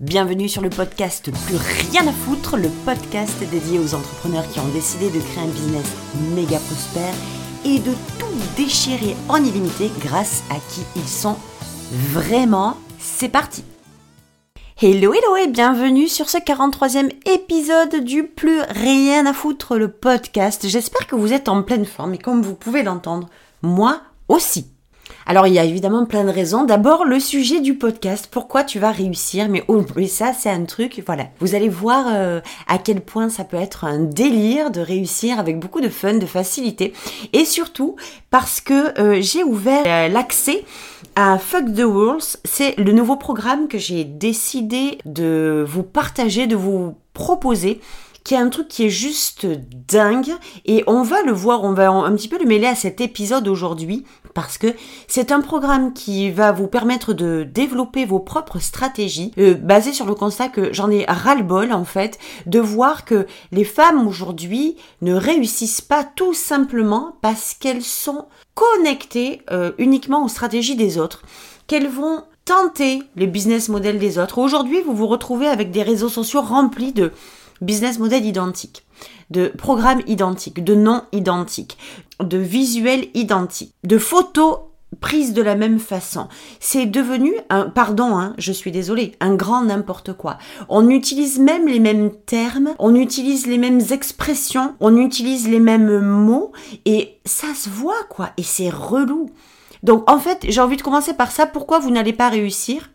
Bienvenue sur le podcast Plus rien à foutre, le podcast dédié aux entrepreneurs qui ont décidé de créer un business méga prospère et de tout déchirer en illimité grâce à qui ils sont vraiment. C'est parti Hello hello et bienvenue sur ce 43e épisode du Plus rien à foutre, le podcast. J'espère que vous êtes en pleine forme et comme vous pouvez l'entendre, moi aussi. Alors il y a évidemment plein de raisons. D'abord le sujet du podcast, pourquoi tu vas réussir? Mais oh, mais ça c'est un truc, voilà. Vous allez voir euh, à quel point ça peut être un délire de réussir avec beaucoup de fun, de facilité. Et surtout parce que euh, j'ai ouvert euh, l'accès à Fuck the World. C'est le nouveau programme que j'ai décidé de vous partager, de vous proposer qui est un truc qui est juste dingue et on va le voir, on va un petit peu le mêler à cet épisode aujourd'hui parce que c'est un programme qui va vous permettre de développer vos propres stratégies euh, basées sur le constat que j'en ai ras-le-bol en fait de voir que les femmes aujourd'hui ne réussissent pas tout simplement parce qu'elles sont connectées euh, uniquement aux stratégies des autres, qu'elles vont tenter les business models des autres. Aujourd'hui, vous vous retrouvez avec des réseaux sociaux remplis de business models identiques, de programmes identiques, de noms identiques, de visuels identiques, de photos prises de la même façon. C'est devenu un, pardon, hein, je suis désolée, un grand n'importe quoi. On utilise même les mêmes termes, on utilise les mêmes expressions, on utilise les mêmes mots et ça se voit quoi. Et c'est relou. Donc en fait, j'ai envie de commencer par ça. Pourquoi vous n'allez pas réussir?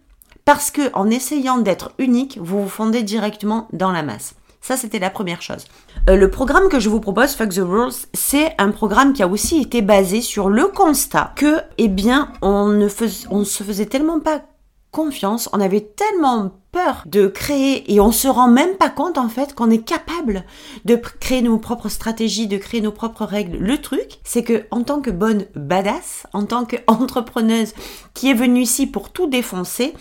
Parce que en essayant d'être unique, vous vous fondez directement dans la masse. Ça, c'était la première chose. Euh, le programme que je vous propose, Fuck the Rules, c'est un programme qui a aussi été basé sur le constat que, eh bien, on ne se faisait tellement pas confiance, on avait tellement peur de créer et on se rend même pas compte en fait qu'on est capable de créer nos propres stratégies, de créer nos propres règles. Le truc, c'est que en tant que bonne badass, en tant qu'entrepreneuse qui est venue ici pour tout défoncer,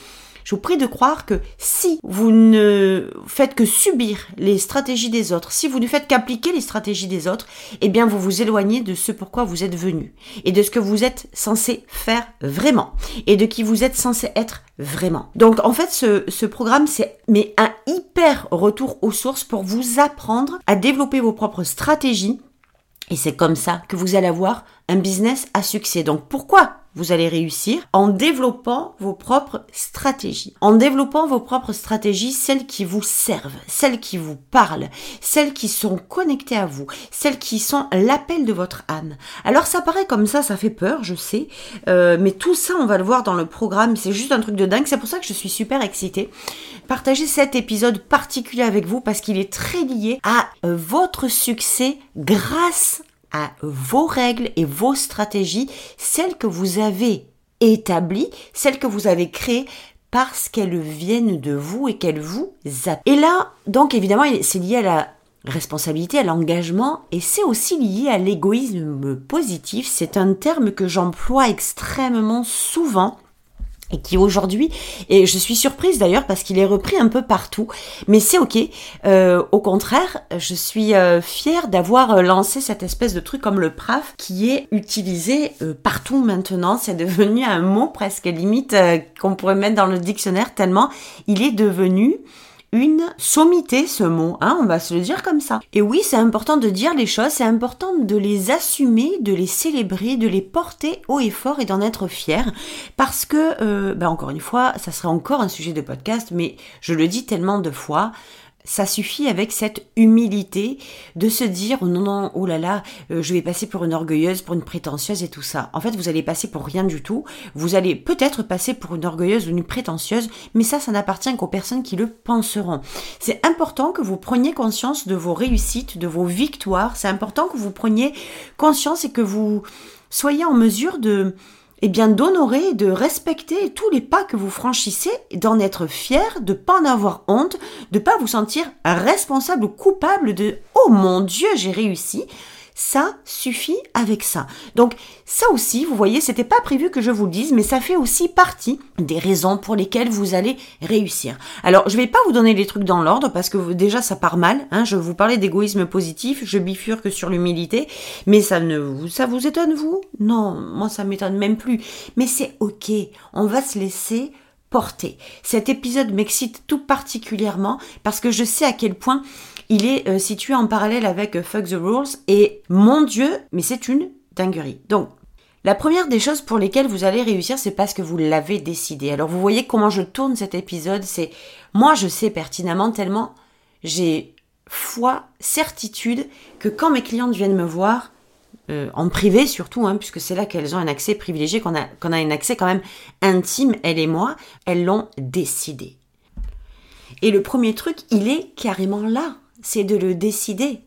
je vous prie de croire que si vous ne faites que subir les stratégies des autres, si vous ne faites qu'appliquer les stratégies des autres, eh bien vous vous éloignez de ce pourquoi vous êtes venu et de ce que vous êtes censé faire vraiment et de qui vous êtes censé être vraiment. Donc en fait ce, ce programme c'est mais un hyper retour aux sources pour vous apprendre à développer vos propres stratégies et c'est comme ça que vous allez avoir un business à succès. Donc pourquoi vous allez réussir en développant vos propres stratégies. En développant vos propres stratégies, celles qui vous servent, celles qui vous parlent, celles qui sont connectées à vous, celles qui sont l'appel de votre âme. Alors ça paraît comme ça, ça fait peur, je sais, euh, mais tout ça, on va le voir dans le programme. C'est juste un truc de dingue. C'est pour ça que je suis super excitée. Partagez cet épisode particulier avec vous parce qu'il est très lié à euh, votre succès grâce à vos règles et vos stratégies, celles que vous avez établies, celles que vous avez créées parce qu'elles viennent de vous et qu'elles vous appellent. Et là, donc évidemment, c'est lié à la responsabilité, à l'engagement, et c'est aussi lié à l'égoïsme positif. C'est un terme que j'emploie extrêmement souvent et qui aujourd'hui, et je suis surprise d'ailleurs parce qu'il est repris un peu partout, mais c'est ok. Euh, au contraire, je suis euh, fière d'avoir euh, lancé cette espèce de truc comme le PRAF qui est utilisé partout maintenant. C'est devenu un mot presque limite qu'on pourrait mettre dans le dictionnaire tellement il est devenu une sommité ce mot, hein, on va se le dire comme ça. Et oui, c'est important de dire les choses, c'est important de les assumer, de les célébrer, de les porter haut et fort et d'en être fier, parce que, euh, ben encore une fois, ça serait encore un sujet de podcast, mais je le dis tellement de fois, ça suffit avec cette humilité de se dire non non oh là là euh, je vais passer pour une orgueilleuse pour une prétentieuse et tout ça. En fait vous allez passer pour rien du tout. Vous allez peut-être passer pour une orgueilleuse ou une prétentieuse mais ça ça n'appartient qu'aux personnes qui le penseront. C'est important que vous preniez conscience de vos réussites de vos victoires. C'est important que vous preniez conscience et que vous soyez en mesure de eh bien d'honorer, de respecter tous les pas que vous franchissez, d'en être fier, de pas en avoir honte, de pas vous sentir responsable ou coupable de oh mon Dieu j'ai réussi. Ça suffit avec ça. Donc ça aussi, vous voyez, c'était pas prévu que je vous le dise, mais ça fait aussi partie des raisons pour lesquelles vous allez réussir. Alors je vais pas vous donner les trucs dans l'ordre parce que déjà ça part mal. Hein, je vous parlais d'égoïsme positif, je bifurque sur l'humilité, mais ça ne vous, ça vous étonne vous? Non, moi ça m'étonne même plus. Mais c'est ok, on va se laisser porter. Cet épisode m'excite tout particulièrement parce que je sais à quel point il est euh, situé en parallèle avec euh, Fuck the Rules et mon Dieu, mais c'est une dinguerie. Donc, la première des choses pour lesquelles vous allez réussir, c'est parce que vous l'avez décidé. Alors vous voyez comment je tourne cet épisode, c'est moi je sais pertinemment tellement j'ai foi, certitude que quand mes clientes viennent me voir, euh, en privé surtout, hein, puisque c'est là qu'elles ont un accès privilégié, qu'on a, qu'on a un accès quand même intime, elle et moi, elles l'ont décidé. Et le premier truc, il est carrément là, c'est de le décider,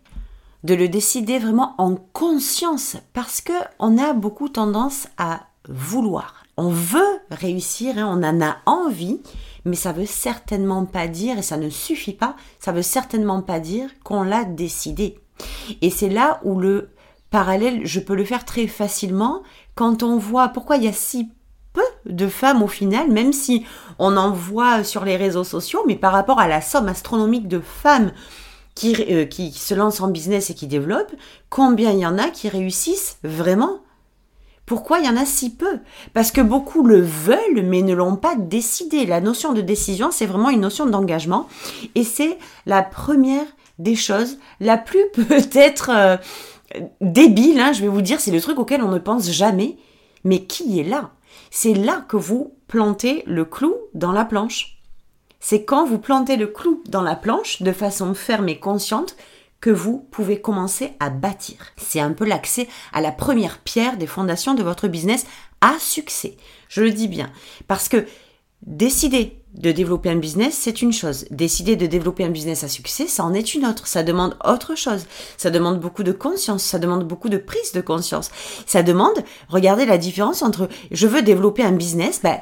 de le décider vraiment en conscience, parce que on a beaucoup tendance à vouloir. On veut réussir, on en a envie, mais ça veut certainement pas dire, et ça ne suffit pas, ça veut certainement pas dire qu'on l'a décidé. Et c'est là où le parallèle, je peux le faire très facilement quand on voit pourquoi il y a si peu de femmes au final, même si on en voit sur les réseaux sociaux, mais par rapport à la somme astronomique de femmes qui, euh, qui se lancent en business et qui développent, combien il y en a qui réussissent vraiment? Pourquoi il y en a si peu? Parce que beaucoup le veulent mais ne l'ont pas décidé. La notion de décision, c'est vraiment une notion d'engagement. Et c'est la première des choses, la plus peut-être euh, débile, hein, je vais vous dire, c'est le truc auquel on ne pense jamais, mais qui est là? C'est là que vous plantez le clou dans la planche. C'est quand vous plantez le clou dans la planche de façon ferme et consciente que vous pouvez commencer à bâtir. C'est un peu l'accès à la première pierre des fondations de votre business à succès. Je le dis bien. Parce que décider de développer un business, c'est une chose. Décider de développer un business à succès, ça en est une autre. Ça demande autre chose. Ça demande beaucoup de conscience. Ça demande beaucoup de prise de conscience. Ça demande, regardez la différence entre je veux développer un business, ben,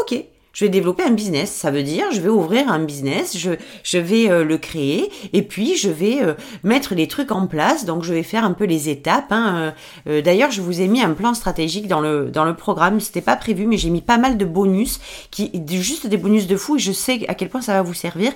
ok, je vais développer un business. Ça veut dire, je vais ouvrir un business, je, je vais euh, le créer, et puis je vais euh, mettre les trucs en place. Donc, je vais faire un peu les étapes. Hein. Euh, d'ailleurs, je vous ai mis un plan stratégique dans le dans le programme. C'était pas prévu, mais j'ai mis pas mal de bonus, qui juste des bonus de fou. Et je sais à quel point ça va vous servir.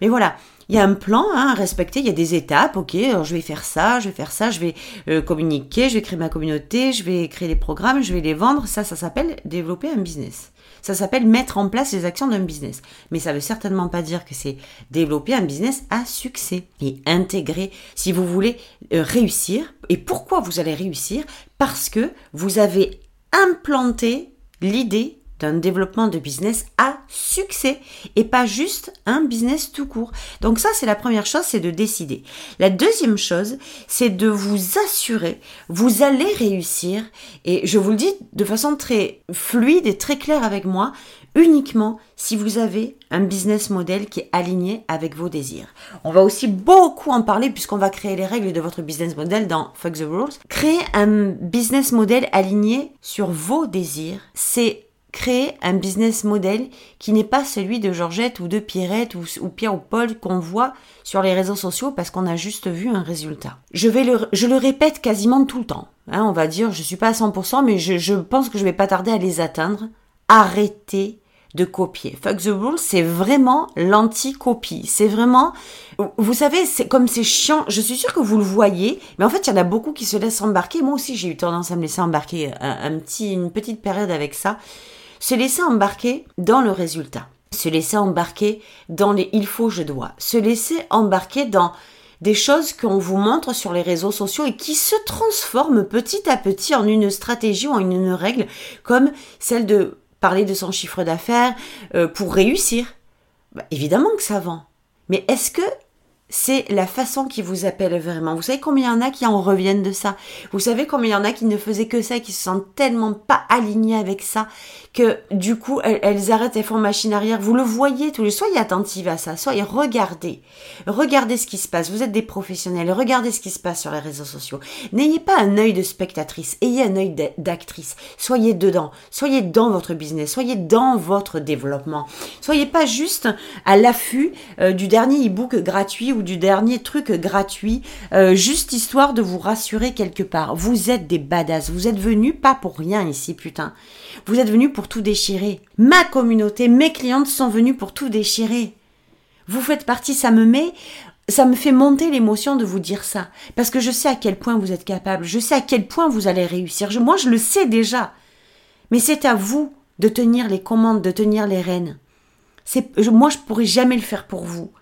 Mais voilà, il y a un plan hein, à respecter, il y a des étapes, ok, alors je vais faire ça, je vais faire ça, je vais communiquer, je vais créer ma communauté, je vais créer des programmes, je vais les vendre, ça, ça s'appelle développer un business. Ça s'appelle mettre en place les actions d'un business. Mais ça veut certainement pas dire que c'est développer un business à succès et intégrer si vous voulez euh, réussir. Et pourquoi vous allez réussir? Parce que vous avez implanté l'idée d'un développement de business à succès et pas juste un business tout court. Donc ça, c'est la première chose, c'est de décider. La deuxième chose, c'est de vous assurer, vous allez réussir, et je vous le dis de façon très fluide et très claire avec moi, uniquement si vous avez un business model qui est aligné avec vos désirs. On va aussi beaucoup en parler puisqu'on va créer les règles de votre business model dans Fuck the Rules. Créer un business model aligné sur vos désirs, c'est créer un business model qui n'est pas celui de Georgette ou de Pierrette ou, Pierre ou Paul qu'on voit sur les réseaux sociaux parce qu'on a juste vu un résultat. Je, vais le, je le répète quasiment tout le temps. Hein, on va dire, je suis pas à 100%, mais je, pense que je vais pas tarder à les atteindre. Arrêtez de copier. Fuck the rules, c'est vraiment l'anti-copie. C'est vraiment, vous savez, c'est comme c'est chiant. Je suis sûre que vous le voyez, mais en fait, il y en a beaucoup qui se laissent embarquer. Moi aussi, j'ai eu tendance à me laisser embarquer un petit, une petite période avec ça se laisser embarquer dans le résultat, se laisser embarquer dans les il faut, je dois, se laisser embarquer dans des choses qu'on vous montre sur les réseaux sociaux et qui se transforment petit à petit en une stratégie ou en une règle, comme celle de parler de son chiffre d'affaires euh, pour réussir. Bah, évidemment que ça vend. Mais est-ce que c'est la façon qui vous appelle vraiment. Vous savez combien il y en a qui en reviennent de ça? Vous savez combien il y en a qui ne faisaient que ça, qui se sentent tellement pas alignés avec ça, que du coup elles, arrêtent, elles font machine arrière. Vous le voyez tous les soyez attentive à ça, soyez regardez. Regardez ce qui se passe. Vous êtes des professionnels, regardez ce qui se passe sur les réseaux sociaux. N'ayez pas un œil de spectatrice, ayez un œil d'actrice. Soyez dedans, soyez dans votre business, soyez dans votre développement. Soyez pas juste à l'affût euh, du dernier e-book gratuit du dernier truc gratuit, euh, juste histoire de vous rassurer quelque part. Vous êtes des badass, vous êtes venus pas pour rien ici, putain. Vous êtes venus pour tout déchirer. Ma communauté, mes clientes sont venues pour tout déchirer. Vous faites partie, ça me met, ça me fait monter l'émotion de vous dire ça. Parce que je sais à quel point vous êtes capable, je sais à quel point vous allez réussir. moi, je le sais déjà. Mais c'est à vous de tenir les commandes, de tenir les rênes. C'est, moi, je pourrais jamais le faire pour vous.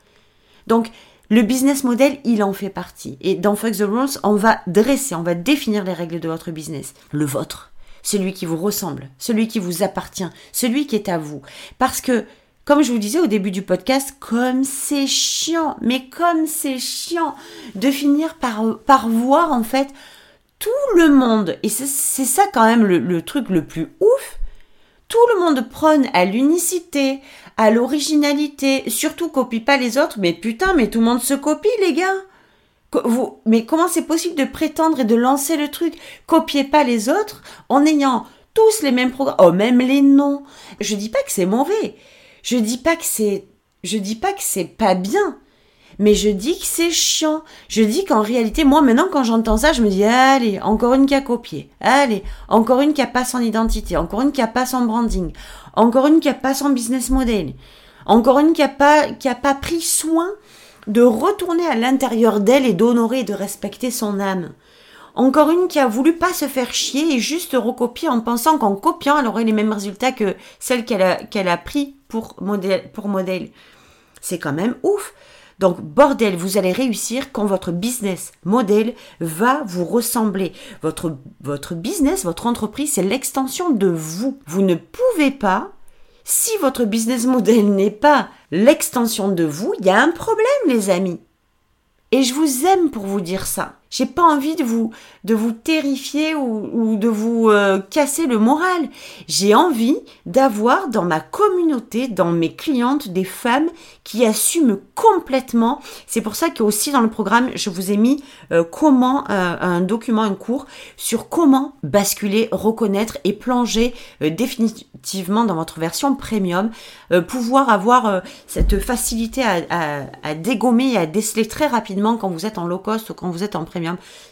Donc, le business model, il en fait partie. Et dans Fuck the Rules, on va dresser, on va définir les règles de votre business. Le vôtre. Celui qui vous ressemble, celui qui vous appartient, celui qui est à vous. Parce que, comme je vous disais au début du podcast, comme c'est chiant, mais comme c'est chiant de finir par, par voir en fait tout le monde, et c'est ça quand même le truc le plus ouf, tout le monde prône à l'unicité, à l'originalité, surtout copie pas les autres, mais putain, mais tout le monde se copie, les gars. Vous, mais comment c'est possible de prétendre et de lancer le truc? Copiez pas les autres en ayant tous les mêmes programmes, oh même les noms. Je dis pas que c'est mauvais. Je dis pas que c'est, je dis pas que c'est pas bien mais je dis que c'est chiant. Je dis qu'en réalité, moi maintenant quand j'entends ça, je me dis allez, encore une qui a copié. Allez, encore une qui a pas son identité, encore une qui a pas son branding, encore une qui a pas son business model, encore une qui a pas qui a pas pris soin de retourner à l'intérieur d'elle et d'honorer et de respecter son âme. Encore une qui a voulu pas se faire chier et juste recopier en pensant qu'en copiant, elle aurait les mêmes résultats que celle qu'elle a, qu'elle a pris pour modèle, pour modèle. C'est quand même ouf. Donc, bordel, vous allez réussir quand votre business model va vous ressembler. Votre, business, votre entreprise, c'est l'extension de vous. Vous ne pouvez pas, si votre business model n'est pas l'extension de vous, il y a un problème, les amis. Et je vous aime pour vous dire ça. J'ai pas envie de vous de vous terrifier ou, de vous euh, casser le moral. J'ai envie d'avoir dans ma communauté, dans mes clientes, des femmes qui assument complètement. C'est pour ça que aussi dans le programme, je vous ai mis euh, comment euh, un document, un cours sur comment basculer, reconnaître et plonger définitivement dans votre version premium, pouvoir avoir cette facilité à, à, à dégommer et à déceler très rapidement quand vous êtes en low cost ou quand vous êtes en premium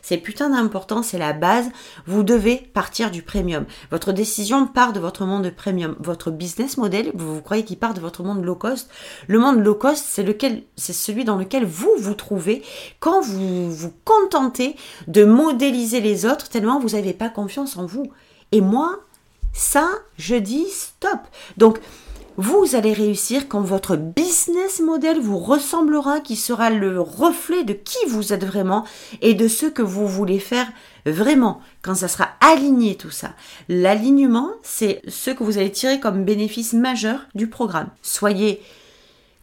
c'est putain d'important, c'est la base. Vous devez partir du premium. Votre décision part de votre monde premium. Votre business model, vous, vous croyez qu'il part de votre monde low cost? Le monde low cost, c'est lequel, c'est celui dans lequel vous vous trouvez quand vous vous contentez de modéliser les autres tellement vous n'avez pas confiance en vous. Et moi, ça, je dis stop. Donc, vous allez réussir quand votre business model vous ressemblera, qui sera le reflet de qui vous êtes vraiment et de ce que vous voulez faire vraiment, quand ça sera aligné tout ça. L'alignement, c'est ce que vous allez tirer comme bénéfice majeur du programme. Soyez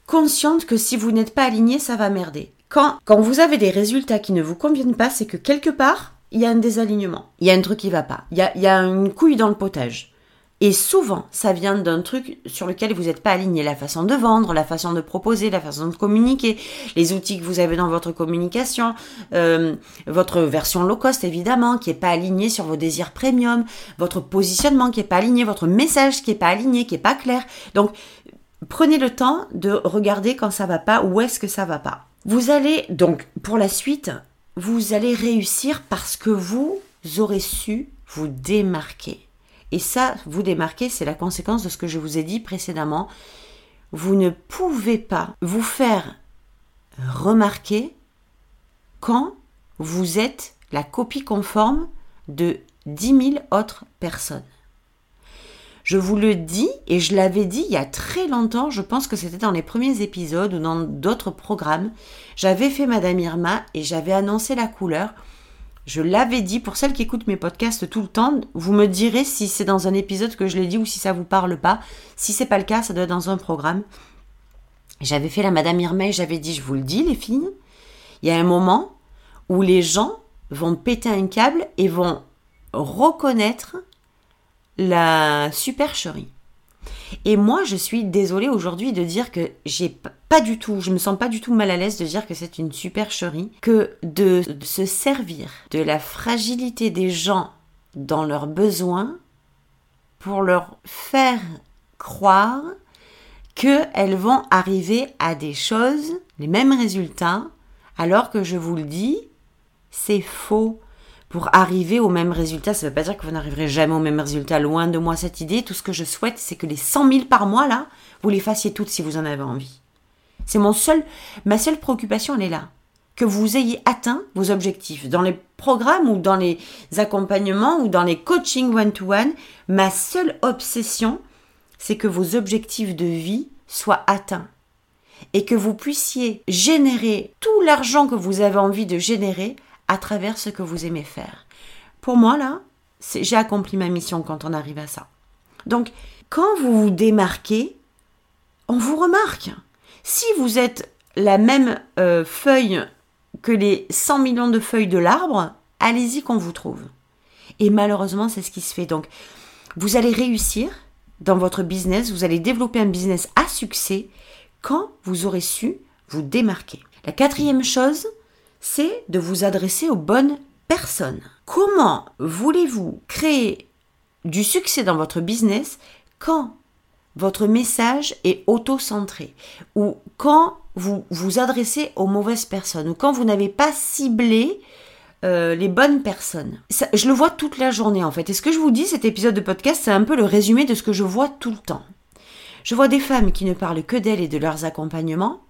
consciente que si vous n'êtes pas aligné, ça va merder. Quand, quand vous avez des résultats qui ne vous conviennent pas, c'est que quelque part, il y a un désalignement. Il y a un truc qui va pas. Il y a, il y a une couille dans le potage. Et souvent, ça vient d'un truc sur lequel vous n'êtes pas aligné. La façon de vendre, la façon de proposer, la façon de communiquer, les outils que vous avez dans votre communication, euh, votre version low cost évidemment, qui est pas alignée sur vos désirs premium, votre positionnement qui est pas aligné, votre message qui est pas aligné, qui est pas clair. Donc, prenez le temps de regarder quand ça va pas, où est-ce que ça va pas. Vous allez, donc, pour la suite, vous allez réussir parce que vous aurez su vous démarquer. Et ça, vous démarquez, c'est la conséquence de ce que je vous ai dit précédemment. Vous ne pouvez pas vous faire remarquer quand vous êtes la copie conforme de 10 000 autres personnes. Je vous le dis, et je l'avais dit il y a très longtemps, je pense que c'était dans les premiers épisodes ou dans d'autres programmes, j'avais fait Madame Irma et j'avais annoncé la couleur. Je l'avais dit, pour celles qui écoutent mes podcasts tout le temps, vous me direz si c'est dans un épisode que je l'ai dit ou si ça vous parle pas. Si c'est pas le cas, ça doit être dans un programme. J'avais fait la Madame Irma j'avais dit, je vous le dis les filles, il y a un moment où les gens vont péter un câble et vont reconnaître la supercherie. Et moi, je suis désolée aujourd'hui de dire que j'ai pas du tout, je me sens pas du tout mal à l'aise de dire que c'est une supercherie, que de se servir de la fragilité des gens dans leurs besoins pour leur faire croire qu'elles vont arriver à des choses, les mêmes résultats, alors que je vous le dis, c'est faux pour arriver au même résultat. Ça ne veut pas dire que vous n'arriverez jamais au même résultat. Loin de moi cette idée. Tout ce que je souhaite, c'est que les 100 000 par mois, là, vous les fassiez toutes si vous en avez envie. C'est mon seul, ma seule préoccupation, elle est là. Que vous ayez atteint vos objectifs. Dans les programmes ou dans les accompagnements ou dans les coachings one-to-one, ma seule obsession, c'est que vos objectifs de vie soient atteints et que vous puissiez générer tout l'argent que vous avez envie de générer à travers ce que vous aimez faire. Pour moi, là, j'ai accompli ma mission quand on arrive à ça. Donc, quand vous vous démarquez, on vous remarque. Si vous êtes la même euh, feuille que les 100 millions de feuilles de l'arbre, allez-y qu'on vous trouve. Et malheureusement, c'est ce qui se fait. Donc, vous allez réussir dans votre business, vous allez développer un business à succès quand vous aurez su vous démarquer. La quatrième chose, c'est de vous adresser aux bonnes personnes. Comment voulez-vous créer du succès dans votre business quand votre message est auto-centré ou quand vous vous adressez aux mauvaises personnes ou quand vous n'avez pas ciblé euh, les bonnes personnes? je le vois toute la journée en fait. Et ce que je vous dis, cet épisode de podcast, c'est un peu le résumé de ce que je vois tout le temps. Je vois des femmes qui ne parlent que d'elles et de leurs accompagnements.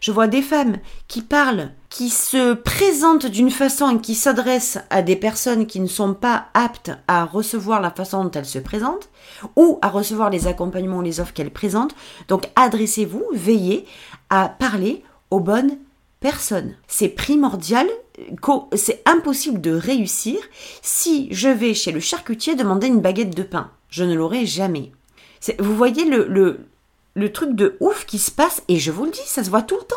Je vois des femmes qui parlent, qui se présentent d'une façon et qui s'adressent à des personnes qui ne sont pas aptes à recevoir la façon dont elles se présentent ou à recevoir les accompagnements ou les offres qu'elles présentent. Donc adressez-vous, veillez à parler aux bonnes personnes. C'est primordial, c'est impossible de réussir si je vais chez le charcutier demander une baguette de pain. Je ne l'aurai jamais. Vous voyez le, le, le truc de ouf qui se passe, et je vous le dis, ça se voit tout le temps.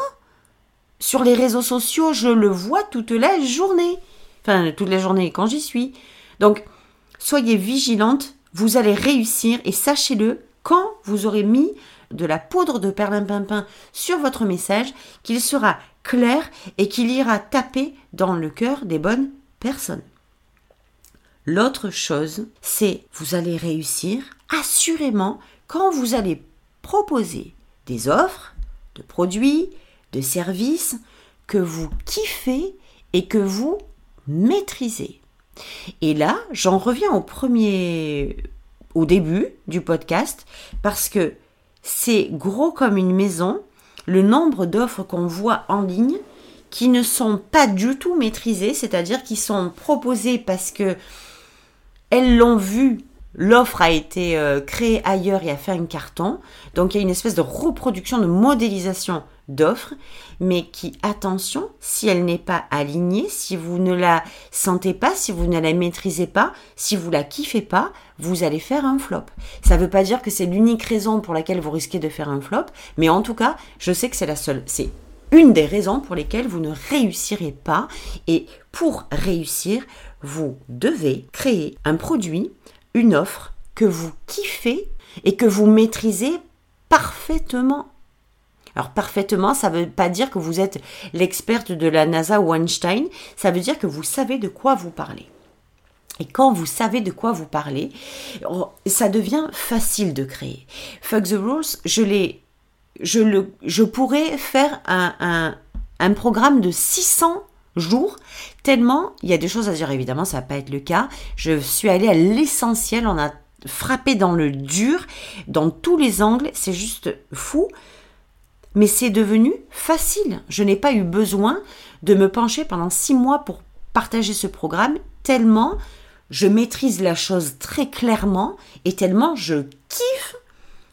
Sur les réseaux sociaux, je le vois toute la journée. Enfin, toute la journée quand j'y suis. Donc, soyez vigilante, vous allez réussir, et sachez-le, quand vous aurez mis de la poudre de perlimpinpin sur votre message, qu'il sera clair et qu'il ira taper dans le cœur des bonnes personnes. L'autre chose, c'est vous allez réussir assurément quand vous allez proposer des offres de produits, de services que vous kiffez et que vous maîtrisez. Et là, j'en reviens au premier, au début du podcast, parce que c'est gros comme une maison, le nombre d'offres qu'on voit en ligne qui ne sont pas du tout maîtrisées, c'est-à-dire qui sont proposées parce que elles l'ont vu l'offre a été euh, créée ailleurs et a fait un carton. Donc il y a une espèce de reproduction, de modélisation d'offres, mais qui, attention, si elle n'est pas alignée, si vous ne la sentez pas, si vous ne la maîtrisez pas, si vous la kiffez pas, vous allez faire un flop. Ça ne veut pas dire que c'est l'unique raison pour laquelle vous risquez de faire un flop, mais en tout cas, je sais que c'est la seule. C'est une des raisons pour lesquelles vous ne réussirez pas. Et pour réussir, vous devez créer un produit une offre que vous kiffez et que vous maîtrisez parfaitement. Alors parfaitement, ça ne veut pas dire que vous êtes l'experte de la NASA ou Einstein, ça veut dire que vous savez de quoi vous parlez. Et quand vous savez de quoi vous parlez, ça devient facile de créer. Fuck the rules, je je le, je pourrais faire un, un, un programme de 600 jours, tellement il y a des choses à dire, évidemment, ça va pas être le cas. Je suis allée à l'essentiel, on a frappé dans le dur, dans tous les angles, c'est juste fou. Mais c'est devenu facile. Je n'ai pas eu besoin de me pencher pendant six mois pour partager ce programme, tellement je maîtrise la chose très clairement et tellement je kiffe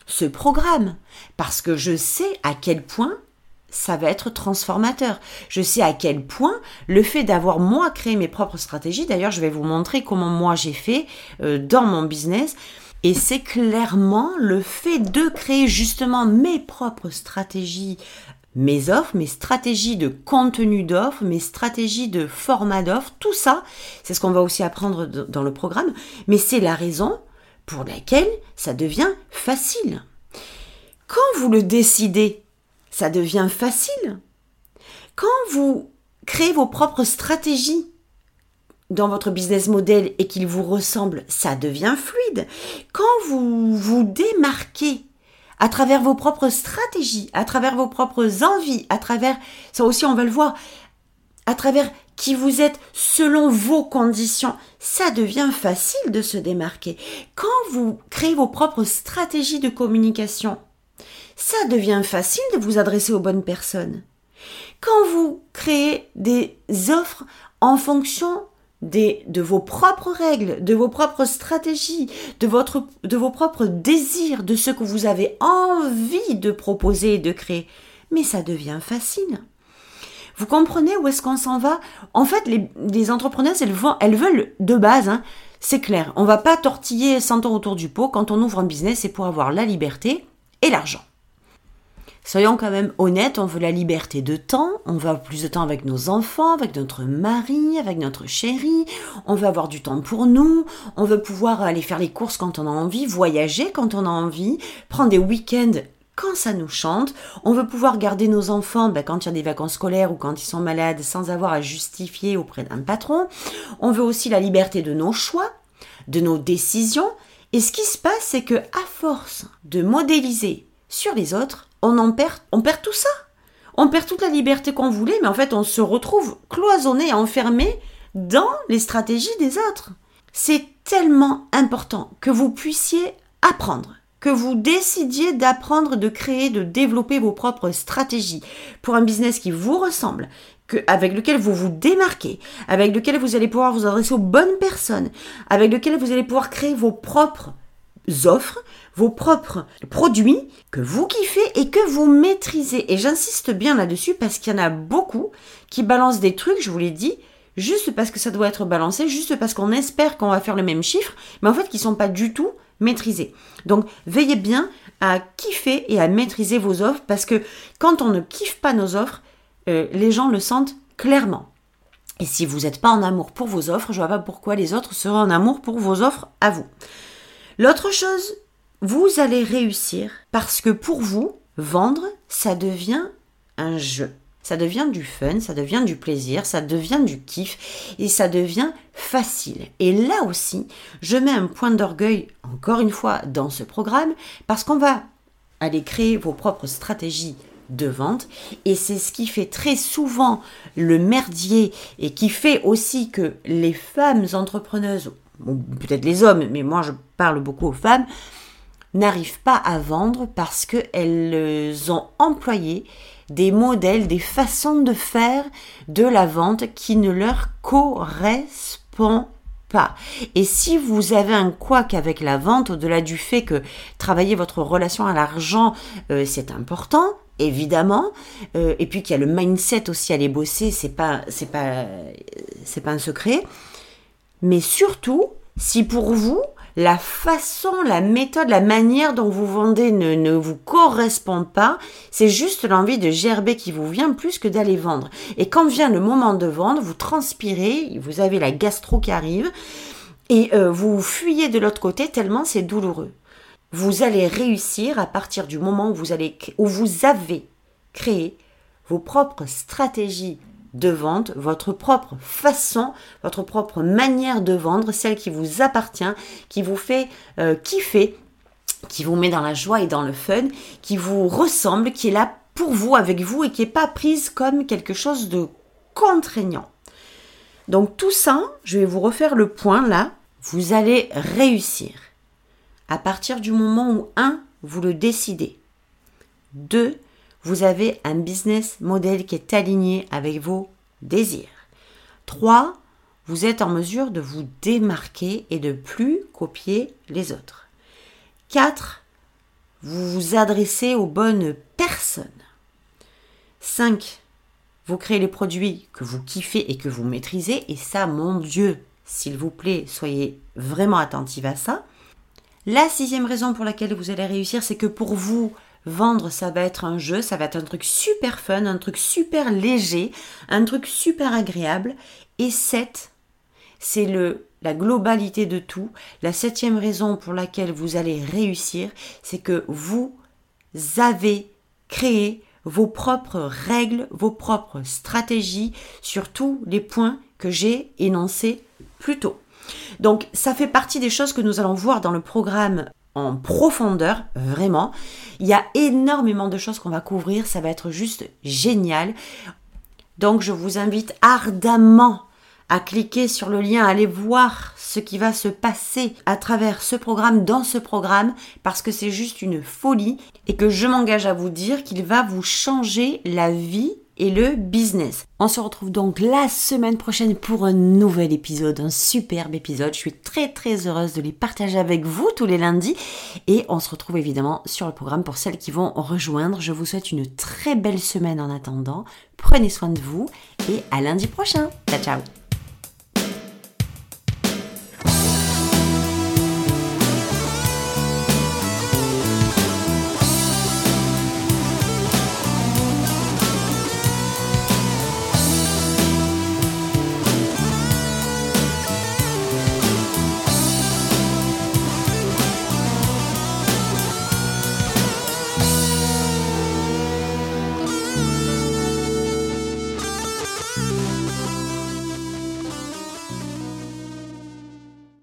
ce programme. Parce que je sais à quel point ça va être transformateur. Je sais à quel point le fait d'avoir moi créé mes propres stratégies, d'ailleurs je vais vous montrer comment moi j'ai fait euh, dans mon business, et c'est clairement le fait de créer justement mes propres stratégies, mes offres, mes stratégies de contenu d'offres, mes stratégies de format d'offres, tout ça, c'est ce qu'on va aussi apprendre dans le programme, mais c'est la raison pour laquelle ça devient facile. Quand vous le décidez, ça devient facile. Quand vous créez vos propres stratégies dans votre business model et qu'il vous ressemble, ça devient fluide. Quand vous vous démarquez à travers vos propres stratégies, à travers vos propres envies, à travers, ça aussi on va le voir, à travers qui vous êtes selon vos conditions, ça devient facile de se démarquer. Quand vous créez vos propres stratégies de communication, ça devient facile de vous adresser aux bonnes personnes. Quand vous créez des offres en fonction de vos propres règles, de vos propres stratégies, de, vos propres désirs, de ce que vous avez envie de proposer et de créer. Mais ça devient facile. Vous comprenez où est-ce qu'on s'en va? En fait, les, entrepreneuses, elles, veulent de base, hein, c'est clair, on va pas tortiller 100 ans autour du pot. Quand on ouvre un business, c'est pour avoir la liberté et l'argent. Soyons quand même honnêtes, on veut la liberté de temps, on veut plus de temps avec nos enfants, avec notre mari, avec notre chéri, on veut avoir du temps pour nous, on veut pouvoir aller faire les courses quand on a envie, voyager quand on a envie, prendre des week-ends quand ça nous chante, on veut pouvoir garder nos enfants ben, quand il y a des vacances scolaires ou quand ils sont malades sans avoir à justifier auprès d'un patron, on veut aussi la liberté de nos choix, de nos décisions, et ce qui se passe, c'est que à force de modéliser sur les autres, on en perd, on perd tout ça. On perd toute la liberté qu'on voulait, mais en fait, on se retrouve cloisonné, enfermé dans les stratégies des autres. C'est tellement important que vous puissiez apprendre, que vous décidiez d'apprendre, de créer, de développer vos propres stratégies pour un business qui vous ressemble, que, avec lequel vous vous démarquez, avec lequel vous allez pouvoir vous adresser aux bonnes personnes, avec lequel vous allez pouvoir créer vos propres offres, vos propres produits que vous kiffez et que vous maîtrisez. Et j'insiste bien là-dessus parce qu'il y en a beaucoup qui balancent des trucs, je vous l'ai dit, juste parce que ça doit être balancé, juste parce qu'on espère qu'on va faire le même chiffre, mais en fait qui sont pas du tout maîtrisés. Donc veillez bien à kiffer et à maîtriser vos offres parce que quand on ne kiffe pas nos offres, euh, les gens le sentent clairement. Et si vous n'êtes pas en amour pour vos offres, je vois pas pourquoi les autres seraient en amour pour vos offres à vous. L'autre chose, vous allez réussir parce que pour vous, vendre, ça devient un jeu. Ça devient du fun, ça devient du plaisir, ça devient du kiff et ça devient facile. Et là aussi, je mets un point d'orgueil, encore une fois, dans ce programme parce qu'on va aller créer vos propres stratégies de vente et c'est ce qui fait très souvent le merdier et qui fait aussi que les femmes entrepreneuses peut-être les hommes, mais moi je parle beaucoup aux femmes, n'arrivent pas à vendre parce qu'elles ont employé des modèles, des façons de faire de la vente qui ne leur correspondent pas. Et si vous avez un couac avec la vente, au-delà du fait que travailler votre relation à l'argent, euh, c'est important, évidemment, euh, et puis qu'il y a le mindset aussi à les bosser, c'est pas, pas, c'est pas un secret. Mais surtout, si pour vous, la façon, la méthode, la manière dont vous vendez ne, vous correspond pas, c'est juste l'envie de gerber qui vous vient plus que d'aller vendre. Et quand vient le moment de vendre, vous transpirez, vous avez la gastro qui arrive, et euh, vous fuyez de l'autre côté tellement c'est douloureux. Vous allez réussir à partir du moment où vous, allez, où vous avez créé vos propres stratégies de vente, votre propre façon, votre propre manière de vendre, celle qui vous appartient, qui vous fait euh, kiffer, qui vous met dans la joie et dans le fun, qui vous ressemble, qui est là pour vous, avec vous et qui n'est pas prise comme quelque chose de contraignant. Donc tout ça, je vais vous refaire le point là, vous allez réussir. À partir du moment où, un, vous le décidez, deux, vous avez un business model qui est aligné avec vos désirs. 3. Vous êtes en mesure de vous démarquer et de plus copier les autres. 4. Vous vous adressez aux bonnes personnes. 5. Vous créez les produits que vous kiffez et que vous maîtrisez. Et ça, mon Dieu, s'il vous plaît, soyez vraiment attentifs à ça. La sixième raison pour laquelle vous allez réussir, c'est que pour vous, Vendre, ça va être un jeu, ça va être un truc super fun, un truc super léger, un truc super agréable. Et 7, c'est le la globalité de tout. La septième raison pour laquelle vous allez réussir, c'est que vous avez créé vos propres règles, vos propres stratégies sur tous les points que j'ai énoncés plus tôt. Donc ça fait partie des choses que nous allons voir dans le programme profondeur, vraiment. Il y a énormément de choses qu'on va couvrir, ça va être juste génial. Donc je vous invite ardemment à cliquer sur le lien, aller voir ce qui va se passer à travers ce programme, dans ce programme, parce que c'est juste une folie et que je m'engage à vous dire qu'il va vous changer la vie et le business. On se retrouve donc la semaine prochaine pour un nouvel épisode, un superbe épisode. Je suis très très heureuse de les partager avec vous tous les lundis et on se retrouve évidemment sur le programme pour celles qui vont rejoindre. Je vous souhaite une très belle semaine en attendant. Prenez soin de vous et à lundi prochain. Ciao ciao